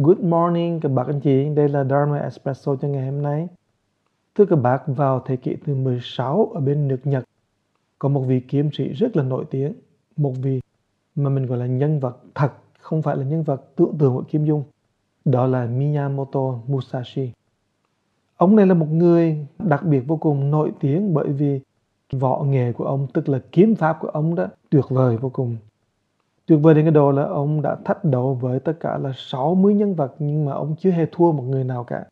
Good morning các bạn anh chị, đây là Dharma Espresso cho ngày hôm nay. Thưa các bạn vào thế kỷ thứ 16 ở bên nước Nhật, có một vị kiếm sĩ rất là nổi tiếng, một vị mà mình gọi là nhân vật thật, không phải là nhân vật tưởng tượng của Kim Dung. Đó là Miyamoto Musashi. Ông này là một người đặc biệt vô cùng nổi tiếng bởi vì võ nghề của ông, tức là kiếm pháp của ông đó tuyệt vời vô cùng Tuyệt vời đến cái độ là ông đã thách đấu với tất cả là 60 nhân vật nhưng mà ông chưa hề thua một người nào cả.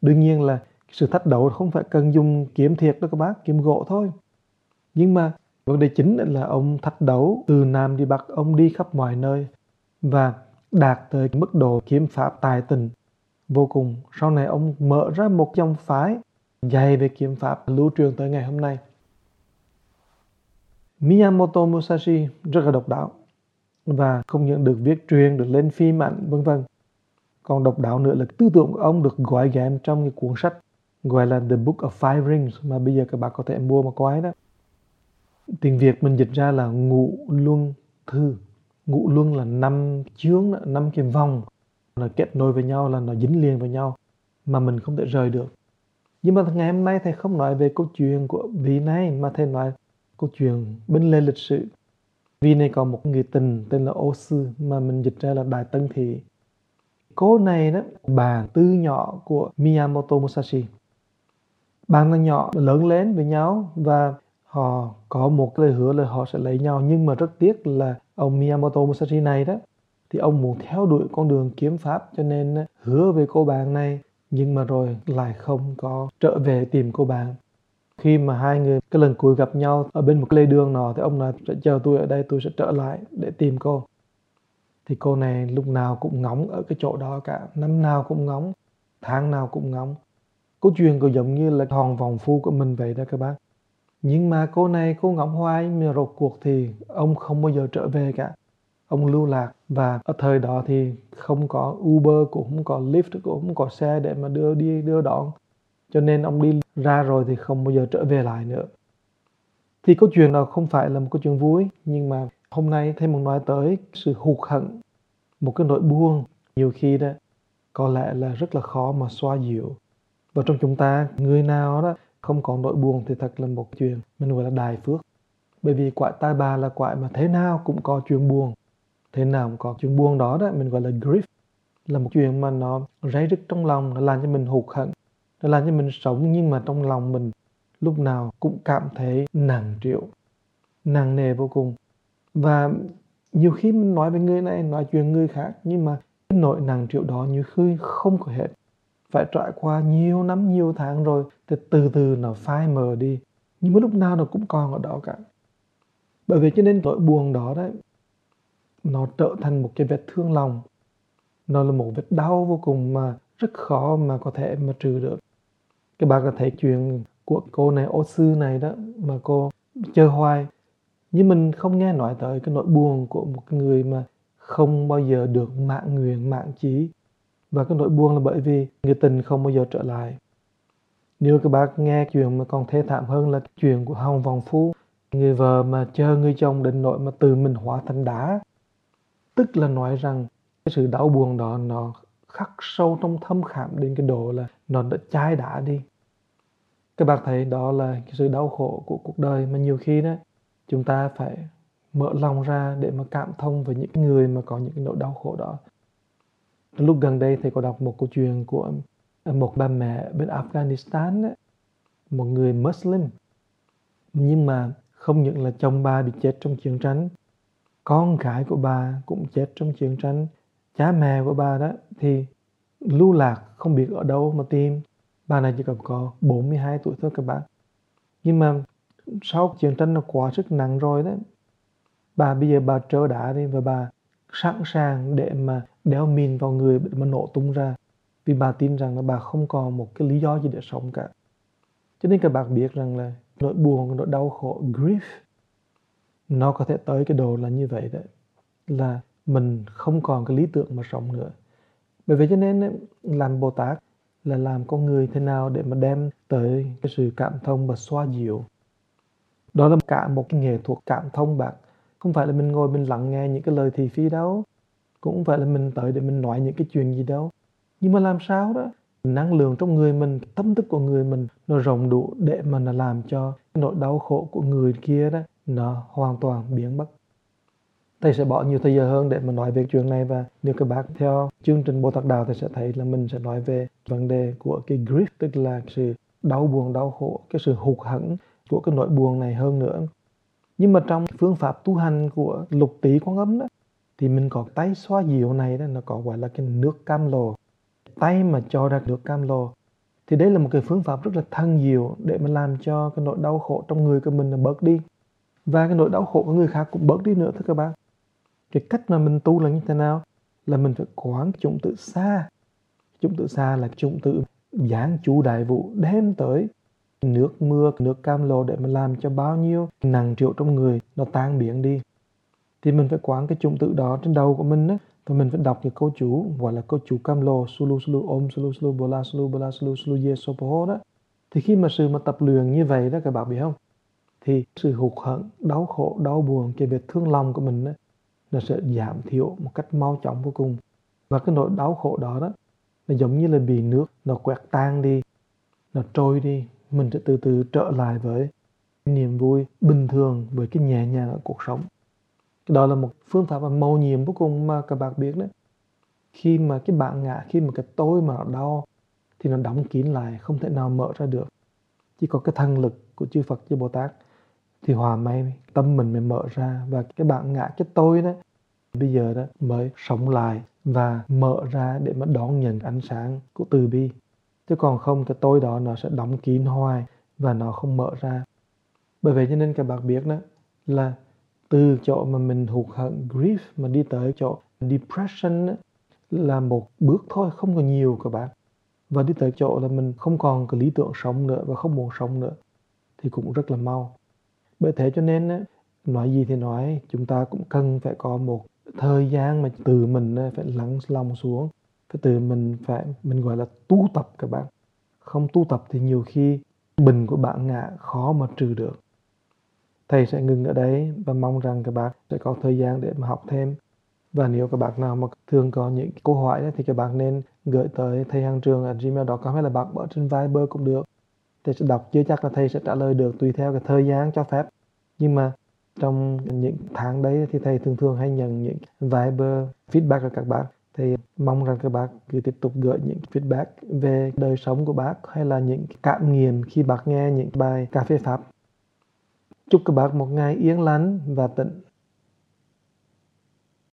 Đương nhiên là sự thách đấu không phải cần dùng kiếm thiệt đâu các bác, kiếm gỗ thôi. Nhưng mà vấn đề chính là ông thách đấu từ Nam đi Bắc, ông đi khắp mọi nơi và đạt tới mức độ kiếm pháp tài tình vô cùng. Sau này ông mở ra một dòng phái dạy về kiếm pháp lưu truyền tới ngày hôm nay. Miyamoto Musashi rất là độc đáo và không những được viết truyền, được lên phim ảnh, vân vân. Còn độc đáo nữa là tư tưởng của ông được gói ghém trong cái cuốn sách gọi là The Book of Five Rings mà bây giờ các bạn có thể mua mà quái đó. Tiếng Việt mình dịch ra là ngũ luân thư. Ngũ luân là năm chướng, năm cái vòng nó kết nối với nhau là nó dính liền với nhau mà mình không thể rời được. Nhưng mà ngày hôm nay thầy không nói về câu chuyện của vị này mà thầy nói câu chuyện bên lề lịch sử vì này có một người tình tên là Ô Sư mà mình dịch ra là Đại Tân Thị. Cô này đó, bà tư nhỏ của Miyamoto Musashi. Bạn là nhỏ lớn lên với nhau và họ có một lời hứa là họ sẽ lấy nhau nhưng mà rất tiếc là ông Miyamoto Musashi này đó thì ông muốn theo đuổi con đường kiếm pháp cho nên hứa với cô bạn này nhưng mà rồi lại không có trở về tìm cô bạn khi mà hai người, cái lần cuối gặp nhau ở bên một lề đường nọ thì ông nói sẽ chờ tôi ở đây, tôi sẽ trở lại để tìm cô. Thì cô này lúc nào cũng ngóng ở cái chỗ đó cả. Năm nào cũng ngóng, tháng nào cũng ngóng. Câu chuyện cũng giống như là hòn vòng phu của mình vậy đó các bác. Nhưng mà cô này, cô ngóng hoài, mà rốt cuộc thì ông không bao giờ trở về cả. Ông lưu lạc và ở thời đó thì không có Uber, cũng không có Lyft, cũng không có xe để mà đưa đi, đưa đón cho nên ông đi ra rồi thì không bao giờ trở về lại nữa. Thì câu chuyện đó không phải là một câu chuyện vui nhưng mà hôm nay thầy muốn nói tới sự hụt hận, một cái nỗi buồn. Nhiều khi đó có lẽ là rất là khó mà xoa dịu. Và trong chúng ta người nào đó không có nỗi buồn thì thật là một chuyện mình gọi là đài phước. Bởi vì quại tai bà là quại mà thế nào cũng có chuyện buồn. Thế nào cũng có chuyện buồn đó đó mình gọi là grief. Là một chuyện mà nó rấy rứt trong lòng nó làm cho mình hụt hận nó làm cho mình sống nhưng mà trong lòng mình lúc nào cũng cảm thấy nặng triệu nặng nề vô cùng. Và nhiều khi mình nói với người này, nói chuyện người khác, nhưng mà cái nỗi nặng triệu đó như khi không có hết. Phải trải qua nhiều năm, nhiều tháng rồi, thì từ từ nó phai mờ đi, nhưng mà lúc nào nó cũng còn ở đó cả. Bởi vì cho nên nỗi buồn đó đấy, nó trở thành một cái vết thương lòng. Nó là một vết đau vô cùng mà rất khó mà có thể mà trừ được các bạn có thể chuyện của cô này, ô sư này đó, mà cô chơi hoài. Nhưng mình không nghe nói tới cái nỗi buồn của một người mà không bao giờ được mạng nguyện, mạng chí. Và cái nỗi buồn là bởi vì người tình không bao giờ trở lại. Nếu các bác nghe chuyện mà còn thê thảm hơn là chuyện của Hồng Vòng Phú người vợ mà chờ người chồng đến nỗi mà từ mình hóa thành đá. Tức là nói rằng cái sự đau buồn đó nó khắc sâu trong thâm khảm đến cái độ là nó đã chai đã đi. Các bạn thấy đó là cái sự đau khổ của cuộc đời mà nhiều khi đó chúng ta phải mở lòng ra để mà cảm thông với những người mà có những cái nỗi đau khổ đó. Lúc gần đây thì có đọc một câu chuyện của một bà mẹ bên Afghanistan đó, một người Muslim nhưng mà không những là chồng bà bị chết trong chiến tranh con gái của bà cũng chết trong chiến tranh cha mẹ của bà đó thì lưu lạc không biết ở đâu mà tìm. Bà này chỉ còn có 42 tuổi thôi các bạn. Nhưng mà sau chiến tranh nó quá sức nặng rồi đó, bà bây giờ bà trơ đã đi và bà sẵn sàng để mà đeo mìn vào người để mà nổ tung ra. Vì bà tin rằng là bà không còn một cái lý do gì để sống cả. Cho nên các bạn biết rằng là nỗi buồn, nỗi đau khổ, grief, nó có thể tới cái đồ là như vậy đấy là mình không còn cái lý tưởng mà sống nữa. Bởi vậy cho nên ừ, làm bồ tát là làm con người thế nào để mà đem tới cái sự cảm thông và xoa dịu. Đó là cả một cái nghệ thuật cảm thông bạn. Không phải là mình ngồi mình lắng nghe những cái lời thị phi đâu. Cũng không phải là mình tới để mình nói những cái chuyện gì đâu. Nhưng mà làm sao đó? Năng lượng trong người mình, tâm thức của người mình, nó rộng đủ để mà nó làm cho nỗi đau khổ của người kia đó, nó hoàn toàn biến mất thầy sẽ bỏ nhiều thời giờ hơn để mà nói về chuyện này và nếu các bác theo chương trình Bồ Tát Đạo thì sẽ thấy là mình sẽ nói về vấn đề của cái grief, tức là sự đau buồn, đau khổ, cái sự hụt hẫng của cái nỗi buồn này hơn nữa. Nhưng mà trong phương pháp tu hành của lục tỷ quán âm đó, thì mình có tay xoa dịu này đó, nó có gọi là cái nước cam lồ. Tay mà cho ra nước cam lồ, thì đây là một cái phương pháp rất là thân diệu để mà làm cho cái nỗi đau khổ trong người của mình là bớt đi. Và cái nỗi đau khổ của người khác cũng bớt đi nữa, thưa các bạn cái cách mà mình tu là như thế nào? Là mình phải quán chủng tự xa. Chủng tự xa là chủng tự giảng chủ đại vụ đem tới. Nước mưa nước cam lồ để mà làm cho bao nhiêu nặng triệu trong người nó tan biến đi. Thì mình phải quán cái chủng tự đó trên đầu của mình đó và mình phải đọc cái câu chú gọi là câu chú cam lồ sulu sulu om sulu sulu bola sulu bola sulu sulu ye sopoho đó. Thì khi mà sự mà tập luyện như vậy đó các bạn biết không? Thì sự hụt hận đau khổ đau buồn cái việc thương lòng của mình đó, nó sẽ giảm thiểu một cách mau chóng vô cùng. Và cái nỗi đau khổ đó đó, nó giống như là bị nước nó quẹt tan đi, nó trôi đi, mình sẽ từ từ trở lại với niềm vui bình thường, với cái nhẹ nhàng ở cuộc sống. Đó là một phương pháp và mầu nhiệm vô cùng mà các bạn biết đấy khi mà cái bạn ngã, khi mà cái tôi mà nó đau, thì nó đóng kín lại, không thể nào mở ra được. Chỉ có cái thân lực của chư Phật, chư Bồ Tát thì hòa may tâm mình mới mở ra và cái bạn ngã cái tôi đó bây giờ đó mới sống lại và mở ra để mà đón nhận ánh sáng của từ bi. Chứ còn không cái tôi đó nó sẽ đóng kín hoài và nó không mở ra. Bởi vậy cho nên các bạn biết đó là từ chỗ mà mình hụt hận grief mà đi tới chỗ depression đó, là một bước thôi không còn nhiều các bạn. Và đi tới chỗ là mình không còn cái lý tưởng sống nữa và không muốn sống nữa thì cũng rất là mau bởi thế cho nên nói gì thì nói, chúng ta cũng cần phải có một thời gian mà từ mình phải lắng lòng xuống. Phải từ mình phải, mình gọi là tu tập các bạn. Không tu tập thì nhiều khi bình của bạn ngã, khó mà trừ được. Thầy sẽ ngừng ở đấy và mong rằng các bạn sẽ có thời gian để mà học thêm. Và nếu các bạn nào mà thường có những câu hỏi thì các bạn nên gửi tới thầy hàng trường ở gmail.com hay là bạn ở trên Viber cũng được thầy sẽ đọc, chưa chắc là thầy sẽ trả lời được tùy theo cái thời gian cho phép. Nhưng mà trong những tháng đấy thì thầy thường thường hay nhận những Viber, feedback của các bạn thì mong rằng các bác cứ tiếp tục gửi những feedback về đời sống của bác hay là những cảm nghiệm khi bác nghe những bài cà phê pháp. Chúc các bác một ngày yên lành và tịnh